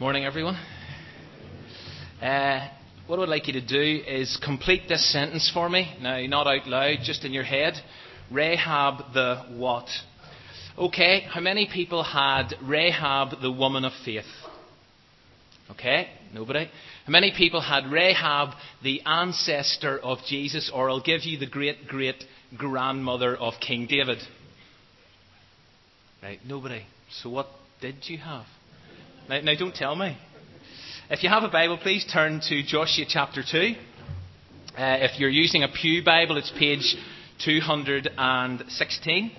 Morning, everyone. Uh, what I would like you to do is complete this sentence for me. Now, not out loud, just in your head. Rahab the what? Okay, how many people had Rahab the woman of faith? Okay, nobody. How many people had Rahab the ancestor of Jesus, or I'll give you the great great grandmother of King David? Right, nobody. So what did you have? Now, now don't tell me. If you have a Bible, please turn to Joshua chapter 2. Uh, if you're using a Pew Bible, it's page 216.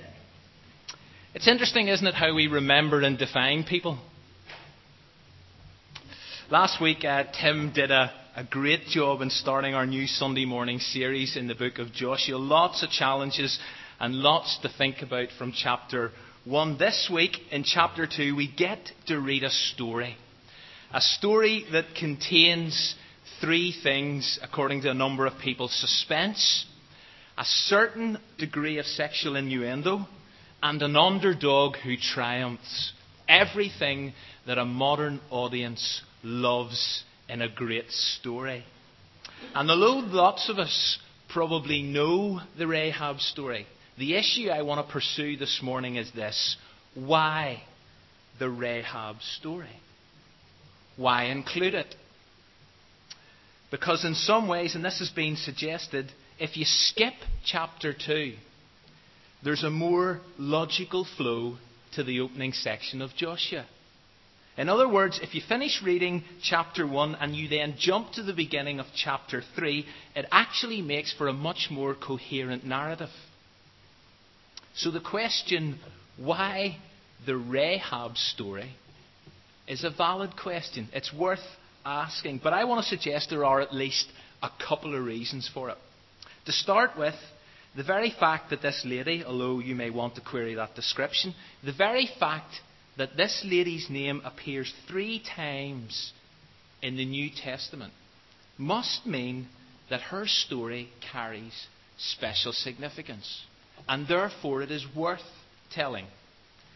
It's interesting, isn't it, how we remember and define people? Last week, uh, Tim did a, a great job in starting our new Sunday morning series in the book of Joshua. Lots of challenges and lots to think about from chapter 1. This week, in chapter 2, we get to read a story. A story that contains three things, according to a number of people suspense, a certain degree of sexual innuendo, and an underdog who triumphs. Everything that a modern audience loves in a great story. And although lots of us probably know the Rahab story, the issue I want to pursue this morning is this why the Rahab story? Why include it? Because, in some ways, and this has been suggested, if you skip chapter 2, there's a more logical flow to the opening section of Joshua. In other words, if you finish reading chapter 1 and you then jump to the beginning of chapter 3, it actually makes for a much more coherent narrative. So the question, why the Rahab story, is a valid question. It's worth asking. But I want to suggest there are at least a couple of reasons for it. To start with, the very fact that this lady, although you may want to query that description, the very fact that this lady's name appears three times in the New Testament must mean that her story carries special significance. And therefore, it is worth telling.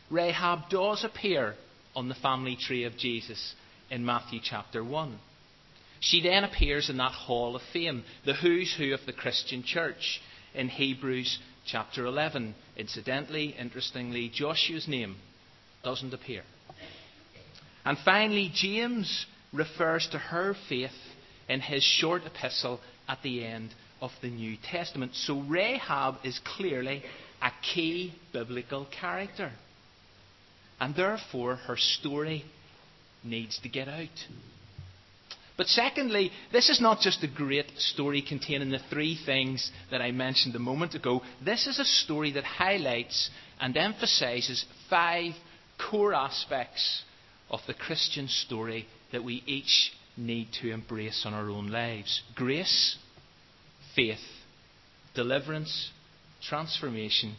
Rahab does appear on the family tree of Jesus in Matthew chapter 1. She then appears in that hall of fame, the who's who of the Christian church, in Hebrews chapter 11. Incidentally, interestingly, Joshua's name doesn't appear. And finally, James refers to her faith in his short epistle at the end of the New Testament. So Rahab is clearly a key biblical character. And therefore, her story needs to get out. But secondly, this is not just a great story containing the three things that I mentioned a moment ago. This is a story that highlights and emphasizes five core aspects of the Christian story that we each need to embrace in our own lives grace, faith, deliverance, transformation,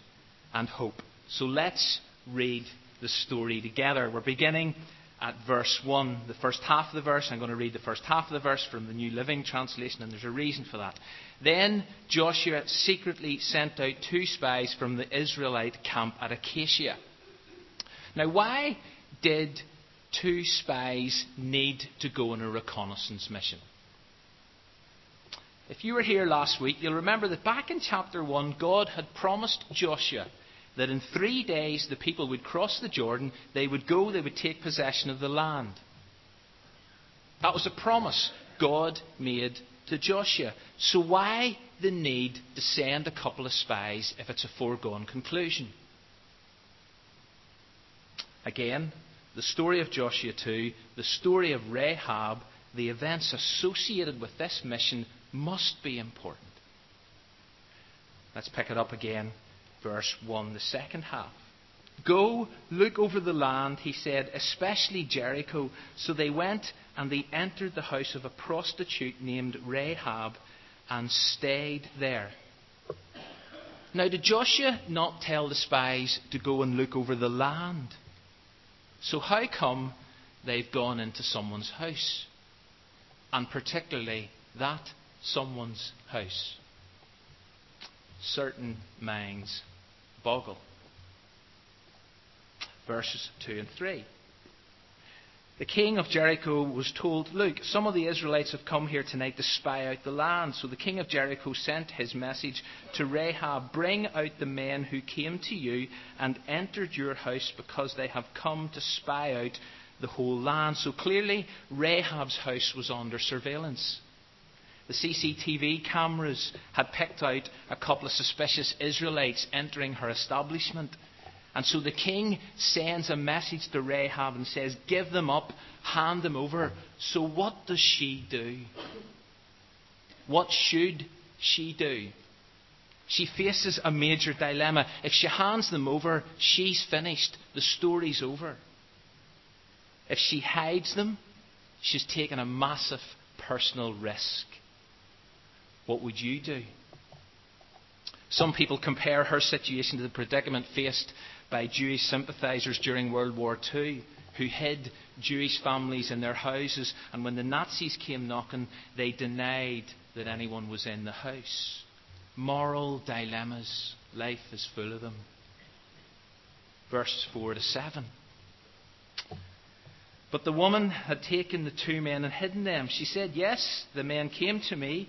and hope. So let's read the story together. We're beginning at verse 1, the first half of the verse. I'm going to read the first half of the verse from the New Living Translation, and there's a reason for that. Then Joshua secretly sent out two spies from the Israelite camp at Acacia. Now, why did two spies need to go on a reconnaissance mission? If you were here last week, you'll remember that back in chapter 1, God had promised Joshua that in three days the people would cross the Jordan, they would go, they would take possession of the land. That was a promise God made to Joshua. So why the need to send a couple of spies if it's a foregone conclusion? Again, the story of Joshua 2, the story of Rahab, the events associated with this mission must be important. Let's pick it up again, verse 1, the second half. Go, look over the land, he said, especially Jericho. So they went and they entered the house of a prostitute named Rahab and stayed there. Now, did Joshua not tell the spies to go and look over the land? So, how come they've gone into someone's house? And particularly that someone's house. Certain minds boggle. Verses 2 and 3. The king of Jericho was told, Look, some of the Israelites have come here tonight to spy out the land. So the king of Jericho sent his message to Rahab Bring out the men who came to you and entered your house because they have come to spy out the whole land. So clearly, Rahab's house was under surveillance. The CCTV cameras had picked out a couple of suspicious Israelites entering her establishment. And so the king sends a message to Rahab and says, Give them up, hand them over. So what does she do? What should she do? She faces a major dilemma. If she hands them over, she's finished. The story's over. If she hides them, she's taken a massive personal risk. What would you do? Some people compare her situation to the predicament faced by Jewish sympathisers during World War II who hid Jewish families in their houses, and when the Nazis came knocking, they denied that anyone was in the house. Moral dilemmas. Life is full of them. Verse 4 to 7. But the woman had taken the two men and hidden them. She said, Yes, the men came to me,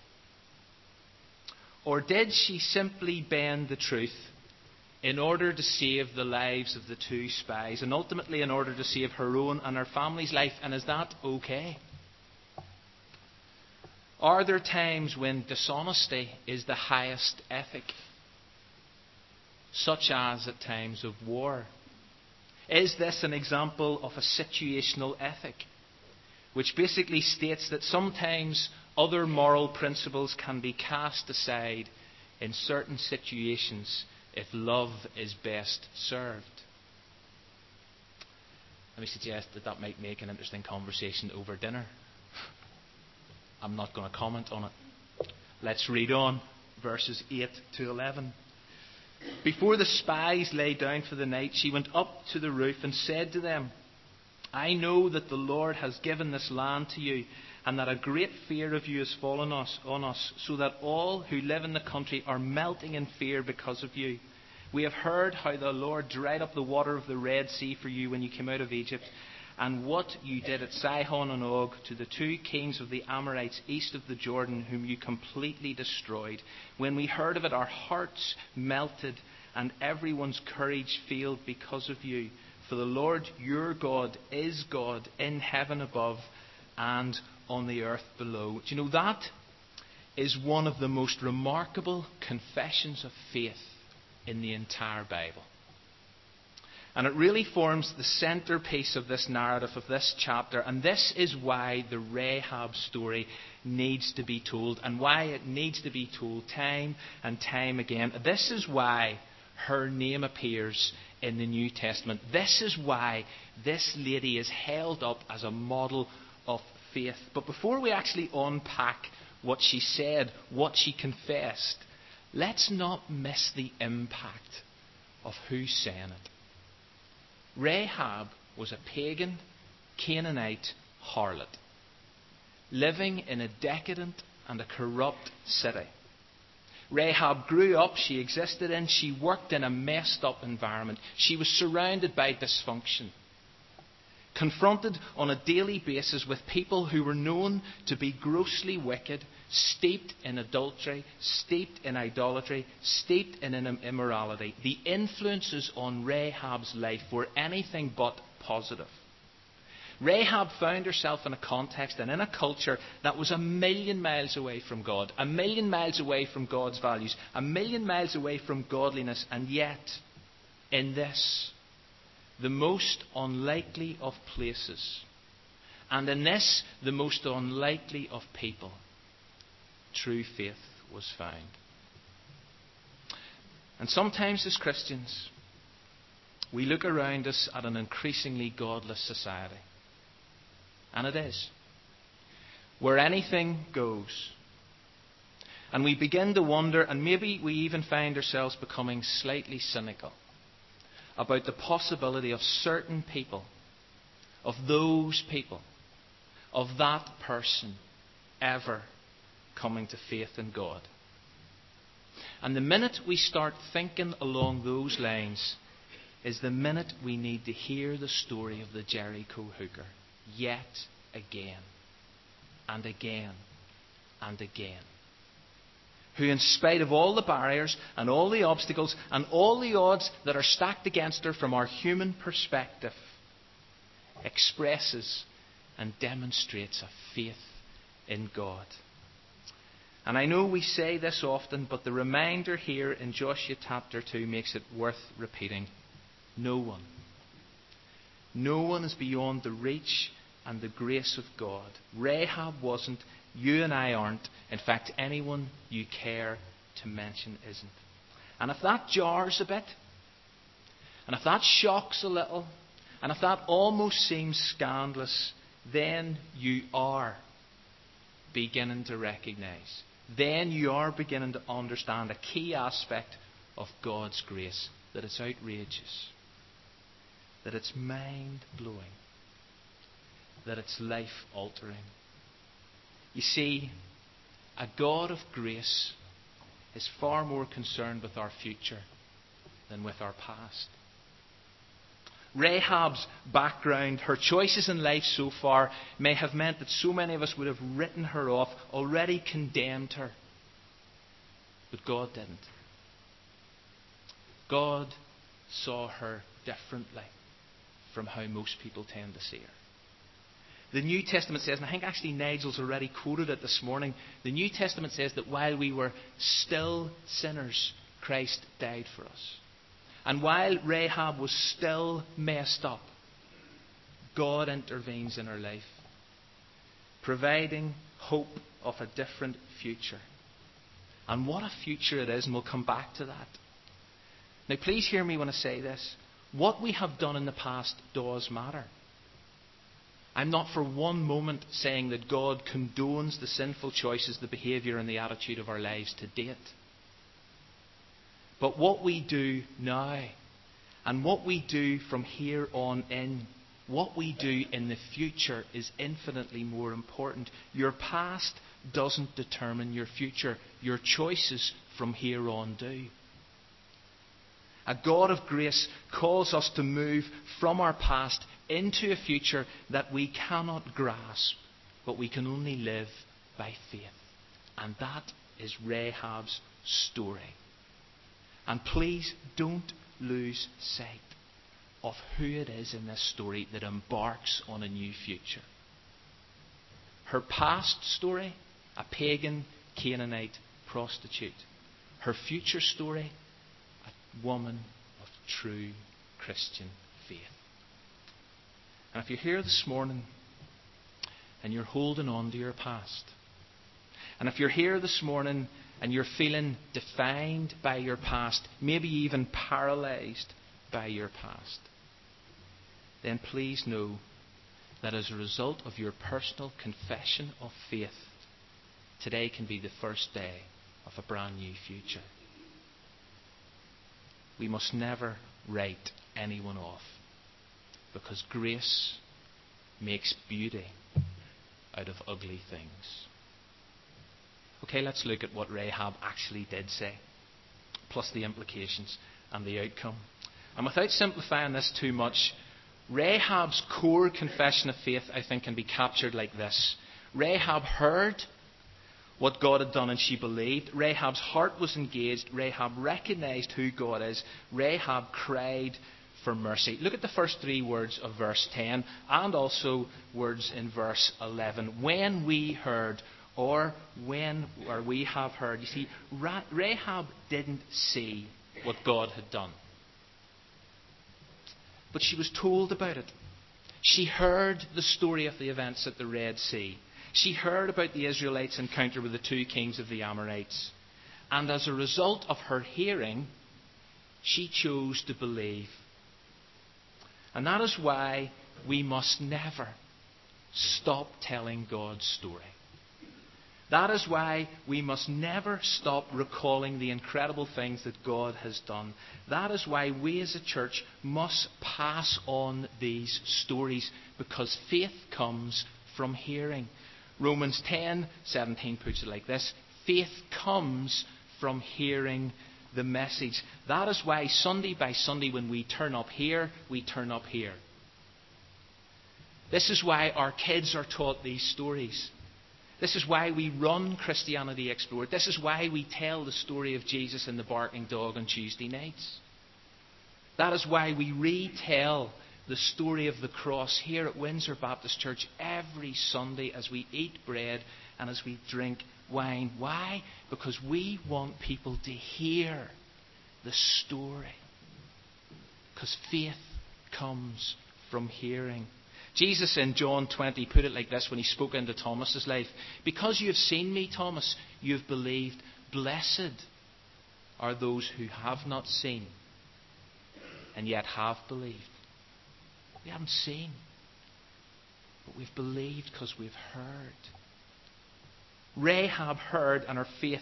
Or did she simply bend the truth in order to save the lives of the two spies and ultimately in order to save her own and her family's life. And is that okay? Are there times when dishonesty is the highest ethic, such as at times of war? Is this an example of a situational ethic, which basically states that sometimes other moral principles can be cast aside in certain situations if love is best served. Let me suggest that that might make an interesting conversation over dinner. I'm not going to comment on it. Let's read on, verses 8 to 11. Before the spies lay down for the night, she went up to the roof and said to them, I know that the Lord has given this land to you and that a great fear of you has fallen us, on us, so that all who live in the country are melting in fear because of you. We have heard how the Lord dried up the water of the Red Sea for you when you came out of Egypt, and what you did at Sihon and Og to the two kings of the Amorites east of the Jordan, whom you completely destroyed. When we heard of it, our hearts melted, and everyone's courage failed because of you. For the Lord your God is God in heaven above and on the earth below. Do you know that is one of the most remarkable confessions of faith in the entire Bible. And it really forms the centerpiece of this narrative, of this chapter. And this is why the Rahab story needs to be told, and why it needs to be told time and time again. This is why her name appears in the New Testament. This is why this lady is held up as a model of faith. But before we actually unpack what she said, what she confessed, let's not miss the impact of who's saying it. Rahab was a pagan, Canaanite harlot, living in a decadent and a corrupt city. Rahab grew up, she existed in, she worked in a messed up environment. She was surrounded by dysfunction confronted on a daily basis with people who were known to be grossly wicked, steeped in adultery, steeped in idolatry, steeped in immorality. The influences on Rahab's life were anything but positive. Rahab found herself in a context and in a culture that was a million miles away from God, a million miles away from God's values, a million miles away from godliness, and yet, in this, the most unlikely of places, and in this, the most unlikely of people, true faith was found. And sometimes, as Christians, we look around us at an increasingly godless society. And it is. Where anything goes. And we begin to wonder, and maybe we even find ourselves becoming slightly cynical about the possibility of certain people, of those people, of that person ever coming to faith in God. And the minute we start thinking along those lines is the minute we need to hear the story of the Jericho hooker yet again and again and again. Who, in spite of all the barriers and all the obstacles and all the odds that are stacked against her from our human perspective, expresses and demonstrates a faith in God. And I know we say this often, but the reminder here in Joshua chapter 2 makes it worth repeating. No one. No one is beyond the reach and the grace of God. Rahab wasn't. You and I aren't. In fact, anyone you care to mention isn't. And if that jars a bit, and if that shocks a little, and if that almost seems scandalous, then you are beginning to recognize then you are beginning to understand a key aspect of God's grace that it's outrageous, that it's mind blowing, that it's life altering. You see, a God of grace is far more concerned with our future than with our past. Rahab's background, her choices in life so far, may have meant that so many of us would have written her off, already condemned her. But God didn't. God saw her differently from how most people tend to see her. The New Testament says, and I think actually Nigel's already quoted it this morning, the New Testament says that while we were still sinners, Christ died for us. And while Rahab was still messed up, God intervenes in her life, providing hope of a different future. And what a future it is, and we'll come back to that. Now, please hear me when I say this. What we have done in the past does matter. I'm not for one moment saying that God condones the sinful choices, the behaviour, and the attitude of our lives to date. But what we do now, and what we do from here on in, what we do in the future is infinitely more important. Your past doesn't determine your future, your choices from here on do. A God of grace calls us to move from our past into a future that we cannot grasp, but we can only live by faith. And that is Rahab's story. And please don't lose sight of who it is in this story that embarks on a new future. Her past story, a pagan Canaanite prostitute. Her future story, a woman of true Christian faith. And if you're here this morning and you're holding on to your past, and if you're here this morning and you're feeling defined by your past, maybe even paralyzed by your past, then please know that as a result of your personal confession of faith, today can be the first day of a brand new future. We must never write anyone off because grace makes beauty out of ugly things. Okay, let's look at what Rahab actually did say, plus the implications and the outcome. And without simplifying this too much, Rahab's core confession of faith, I think, can be captured like this Rahab heard what God had done and she believed. Rahab's heart was engaged. Rahab recognized who God is. Rahab cried for mercy. Look at the first three words of verse 10 and also words in verse 11. When we heard, or when or we have heard. You see, Rahab didn't see what God had done. But she was told about it. She heard the story of the events at the Red Sea. She heard about the Israelites' encounter with the two kings of the Amorites. And as a result of her hearing, she chose to believe. And that is why we must never, stop telling God's story. That is why we must never stop recalling the incredible things that God has done. That is why we as a church must pass on these stories because faith comes from hearing. Romans 10:17 puts it like this: faith comes from hearing the message. That is why Sunday by Sunday when we turn up here, we turn up here. This is why our kids are taught these stories. This is why we run Christianity Explored. This is why we tell the story of Jesus and the barking dog on Tuesday nights. That is why we retell the story of the cross here at Windsor Baptist Church every Sunday as we eat bread and as we drink wine. Why? Because we want people to hear the story. Because faith comes from hearing. Jesus in John 20 put it like this when he spoke into Thomas's life Because you have seen me, Thomas, you have believed. Blessed are those who have not seen and yet have believed. We haven't seen, but we've believed because we've heard. Rahab heard and her faith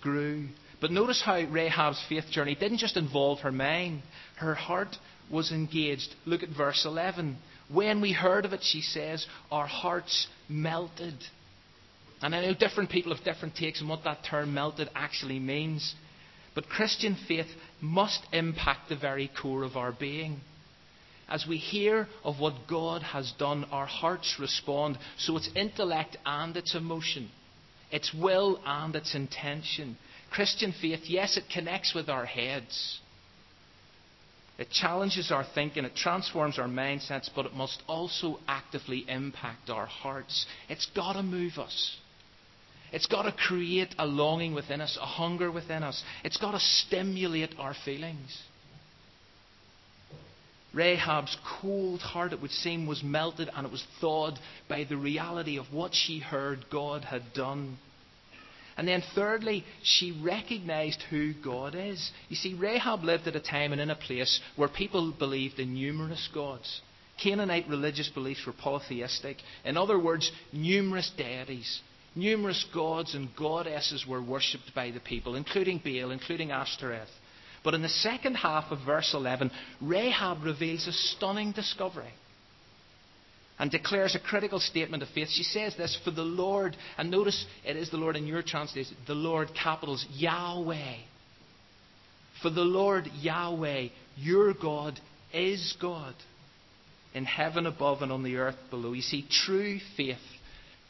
grew. But notice how Rahab's faith journey didn't just involve her mind, her heart was engaged. Look at verse 11. When we heard of it, she says, our hearts melted. And I know different people have different takes on what that term melted actually means. But Christian faith must impact the very core of our being. As we hear of what God has done, our hearts respond. So it's intellect and its emotion, its will and its intention. Christian faith, yes, it connects with our heads. It challenges our thinking, it transforms our mindsets, but it must also actively impact our hearts. It's got to move us. It's got to create a longing within us, a hunger within us. It's got to stimulate our feelings. Rahab's cold heart, it would seem, was melted and it was thawed by the reality of what she heard God had done. And then, thirdly, she recognized who God is. You see, Rahab lived at a time and in a place where people believed in numerous gods. Canaanite religious beliefs were polytheistic. In other words, numerous deities, numerous gods and goddesses were worshipped by the people, including Baal, including Ashtoreth. But in the second half of verse 11, Rahab reveals a stunning discovery and declares a critical statement of faith. She says this For the Lord, and notice it is the Lord in your translation, the Lord, capitals, Yahweh. For the Lord, Yahweh, your God, is God in heaven above and on the earth below. You see, true faith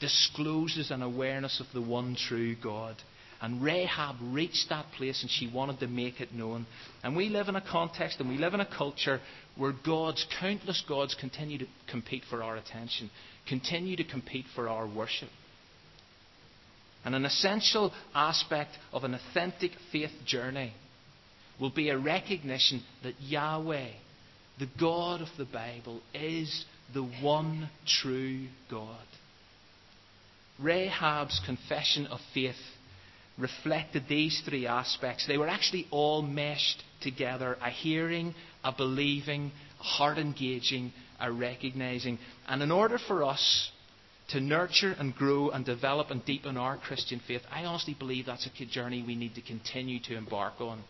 discloses an awareness of the one true God. And Rahab reached that place and she wanted to make it known. And we live in a context and we live in a culture where gods, countless gods, continue to compete for our attention, continue to compete for our worship. And an essential aspect of an authentic faith journey will be a recognition that Yahweh, the God of the Bible, is the one true God. Rahab's confession of faith reflected these three aspects. They were actually all meshed together a hearing, a believing, a heart engaging, a recognizing. And in order for us to nurture and grow and develop and deepen our Christian faith, I honestly believe that's a journey we need to continue to embark on.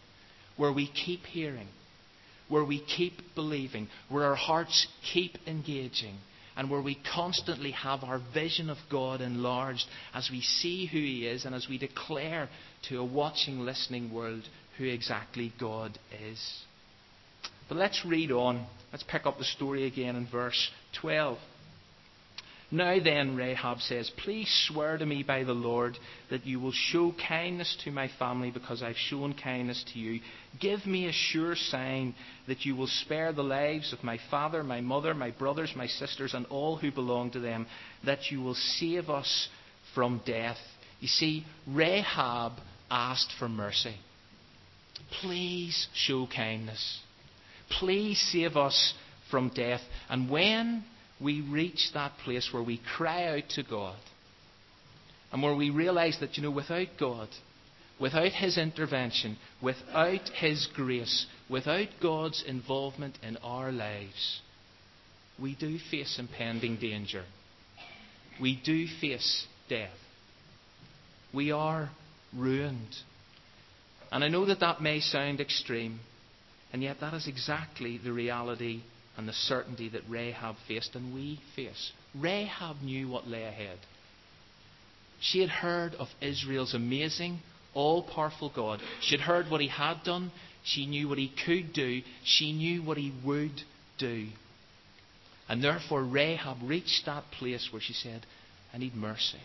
Where we keep hearing, where we keep believing, where our hearts keep engaging and where we constantly have our vision of God enlarged as we see who He is and as we declare to a watching, listening world who exactly God is. But let's read on. Let's pick up the story again in verse 12. Now then, Rahab says, Please swear to me by the Lord that you will show kindness to my family because I've shown kindness to you. Give me a sure sign that you will spare the lives of my father, my mother, my brothers, my sisters, and all who belong to them, that you will save us from death. You see, Rahab asked for mercy. Please show kindness. Please save us from death. And when we reach that place where we cry out to God and where we realize that, you know, without God, without His intervention, without His grace, without God's involvement in our lives, we do face impending danger. we do face death. We are ruined. And I know that that may sound extreme, and yet that is exactly the reality and the certainty that Rahab faced and we face. Rahab knew what lay ahead. She had heard of Israel's amazing, all powerful God. She had heard what he had done. She knew what he could do. She knew what he would do. And therefore, Rahab reached that place where she said, I need mercy.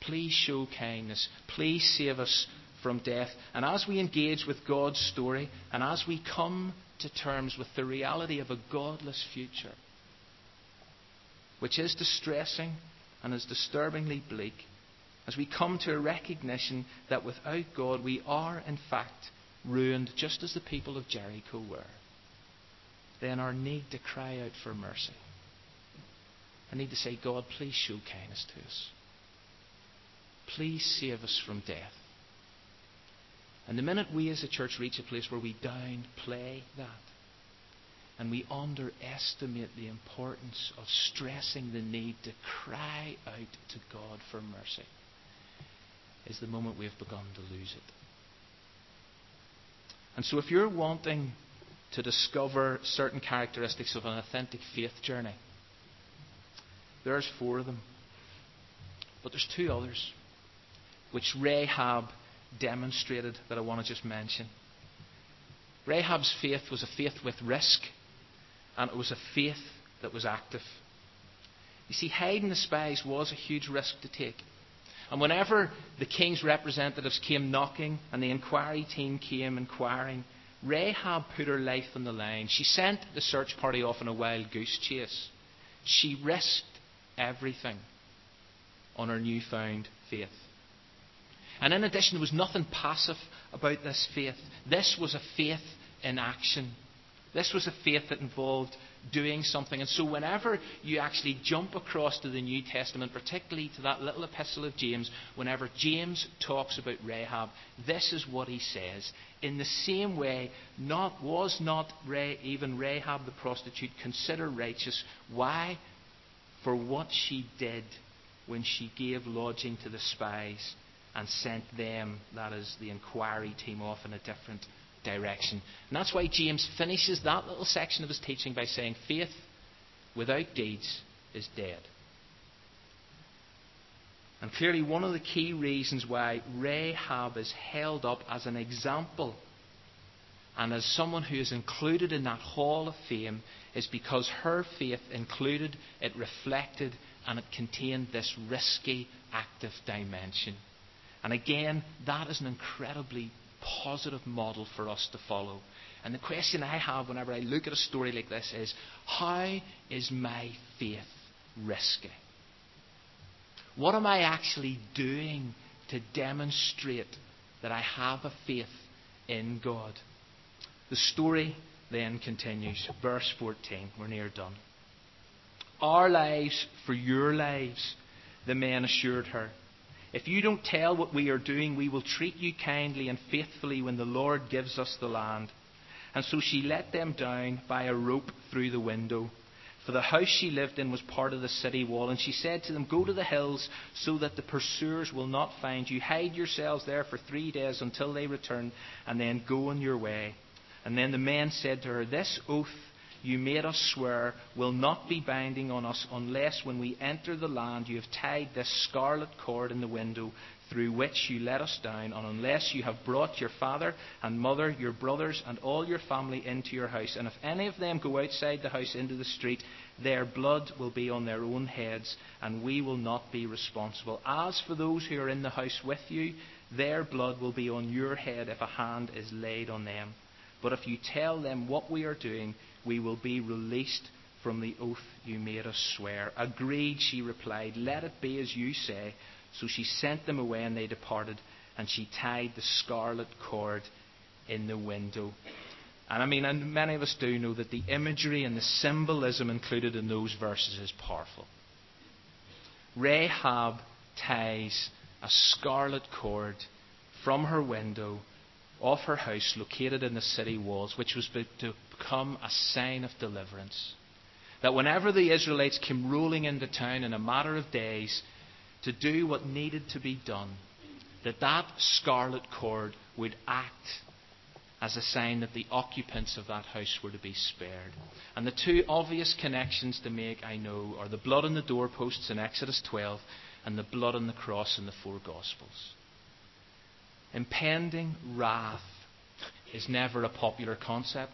Please show kindness. Please save us from death. And as we engage with God's story, and as we come to terms with the reality of a godless future, which is distressing and is disturbingly bleak, as we come to a recognition that without God we are, in fact, ruined just as the people of Jericho were, then our need to cry out for mercy. I need to say, God, please show kindness to us. Please save us from death. And the minute we as a church reach a place where we downplay that, and we underestimate the importance of stressing the need to cry out to God for mercy, is the moment we have begun to lose it. And so, if you're wanting to discover certain characteristics of an authentic faith journey, there's four of them. But there's two others which Rahab demonstrated that I want to just mention. Rahab's faith was a faith with risk, and it was a faith that was active. You see, hiding the spies was a huge risk to take. And whenever the king's representatives came knocking and the inquiry team came inquiring, Rahab put her life on the line. She sent the search party off on a wild goose chase. She risked everything on her newfound faith. And in addition, there was nothing passive about this faith. This was a faith in action. This was a faith that involved doing something. And so, whenever you actually jump across to the New Testament, particularly to that little epistle of James, whenever James talks about Rahab, this is what he says. In the same way, not, was not even Rahab the prostitute considered righteous? Why? For what she did when she gave lodging to the spies and sent them, that is, the inquiry team, off in a different direction. And that's why James finishes that little section of his teaching by saying, faith without deeds is dead. And clearly, one of the key reasons why Rahab is held up as an example and as someone who is included in that hall of fame is because her faith included, it reflected, and it contained this risky, active dimension. And again, that is an incredibly positive model for us to follow. And the question I have whenever I look at a story like this is how is my faith risky? What am I actually doing to demonstrate that I have a faith in God? The story then continues. Verse 14. We're near done. Our lives for your lives, the men assured her. If you don't tell what we are doing, we will treat you kindly and faithfully when the Lord gives us the land. And so she let them down by a rope through the window. For the house she lived in was part of the city wall. And she said to them, Go to the hills so that the pursuers will not find you. Hide yourselves there for three days until they return, and then go on your way. And then the men said to her, This oath you made us swear will not be binding on us unless when we enter the land you have tied this scarlet cord in the window through which you let us down, and unless you have brought your father and mother, your brothers, and all your family into your house. And if any of them go outside the house into the street, their blood will be on their own heads, and we will not be responsible. As for those who are in the house with you, their blood will be on your head if a hand is laid on them. But if you tell them what we are doing, we will be released from the oath you made us swear. Agreed, she replied. Let it be as you say. So she sent them away, and they departed, and she tied the scarlet cord in the window. And I mean, and many of us do know that the imagery and the symbolism included in those verses is powerful. Rahab ties a scarlet cord from her window of her house located in the city walls, which was to become a sign of deliverance. that whenever the Israelites came rolling into town in a matter of days to do what needed to be done, that that scarlet cord would act as a sign that the occupants of that house were to be spared. And the two obvious connections to make, I know, are the blood on the doorposts in Exodus 12 and the blood on the cross in the four Gospels. Impending wrath is never a popular concept,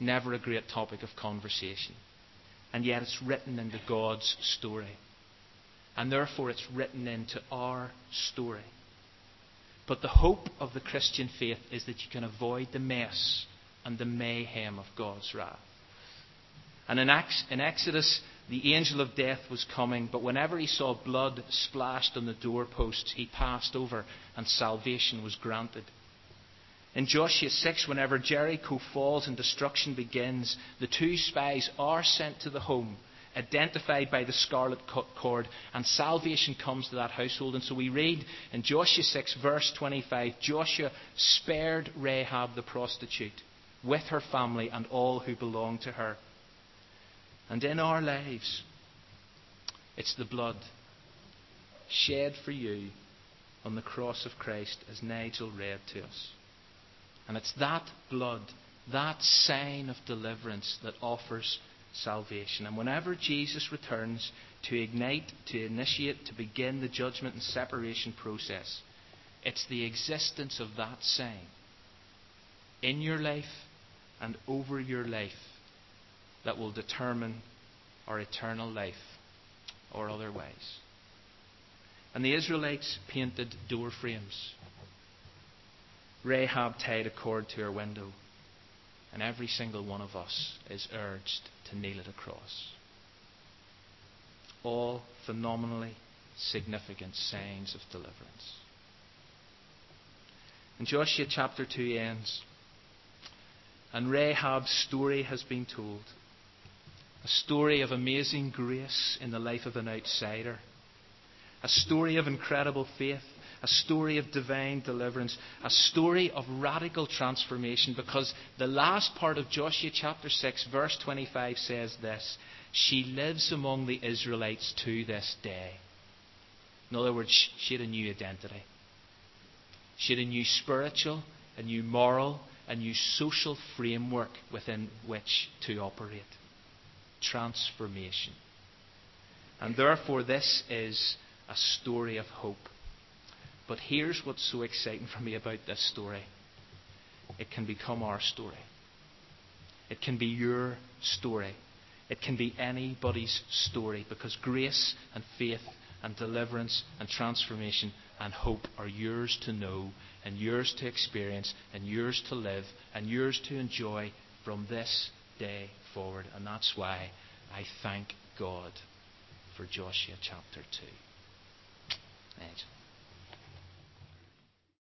never a great topic of conversation. And yet it's written into God's story. And therefore it's written into our story. But the hope of the Christian faith is that you can avoid the mess and the mayhem of God's wrath. And in, Exodus, the angel of death was coming, but whenever he saw blood splashed on the doorposts, he passed over and salvation was granted. In Joshua 6, whenever Jericho falls and destruction begins, the two spies are sent to the home identified by the scarlet cord, and salvation comes to that household. And so we read in Joshua 6, verse 25 Joshua spared Rahab the prostitute with her family and all who belonged to her. And in our lives, it's the blood shed for you on the cross of Christ, as Nigel read to us. And it's that blood, that sign of deliverance, that offers salvation. And whenever Jesus returns to ignite, to initiate, to begin the judgment and separation process, it's the existence of that sign in your life and over your life that will determine our eternal life or otherwise. And the Israelites painted door frames. Rahab tied a cord to her window. And every single one of us is urged to nail it across. All phenomenally significant signs of deliverance. And Joshua chapter 2 ends. And Rahab's story has been told. A story of amazing grace in the life of an outsider. A story of incredible faith a story of divine deliverance, a story of radical transformation, because the last part of Joshua chapter 6, verse 25 says this She lives among the Israelites to this day. In other words, she had a new identity. She had a new spiritual, a new moral, a new social framework within which to operate. Transformation. And therefore, this is a story of hope. But here's what's so exciting for me about this story it can become our story, it can be your story. It can be anybody's story because grace and faith and deliverance and transformation and hope are yours to know and yours to experience and yours to live and yours to enjoy from this day forward. And that's why I thank God for Joshua chapter 2. Thanks.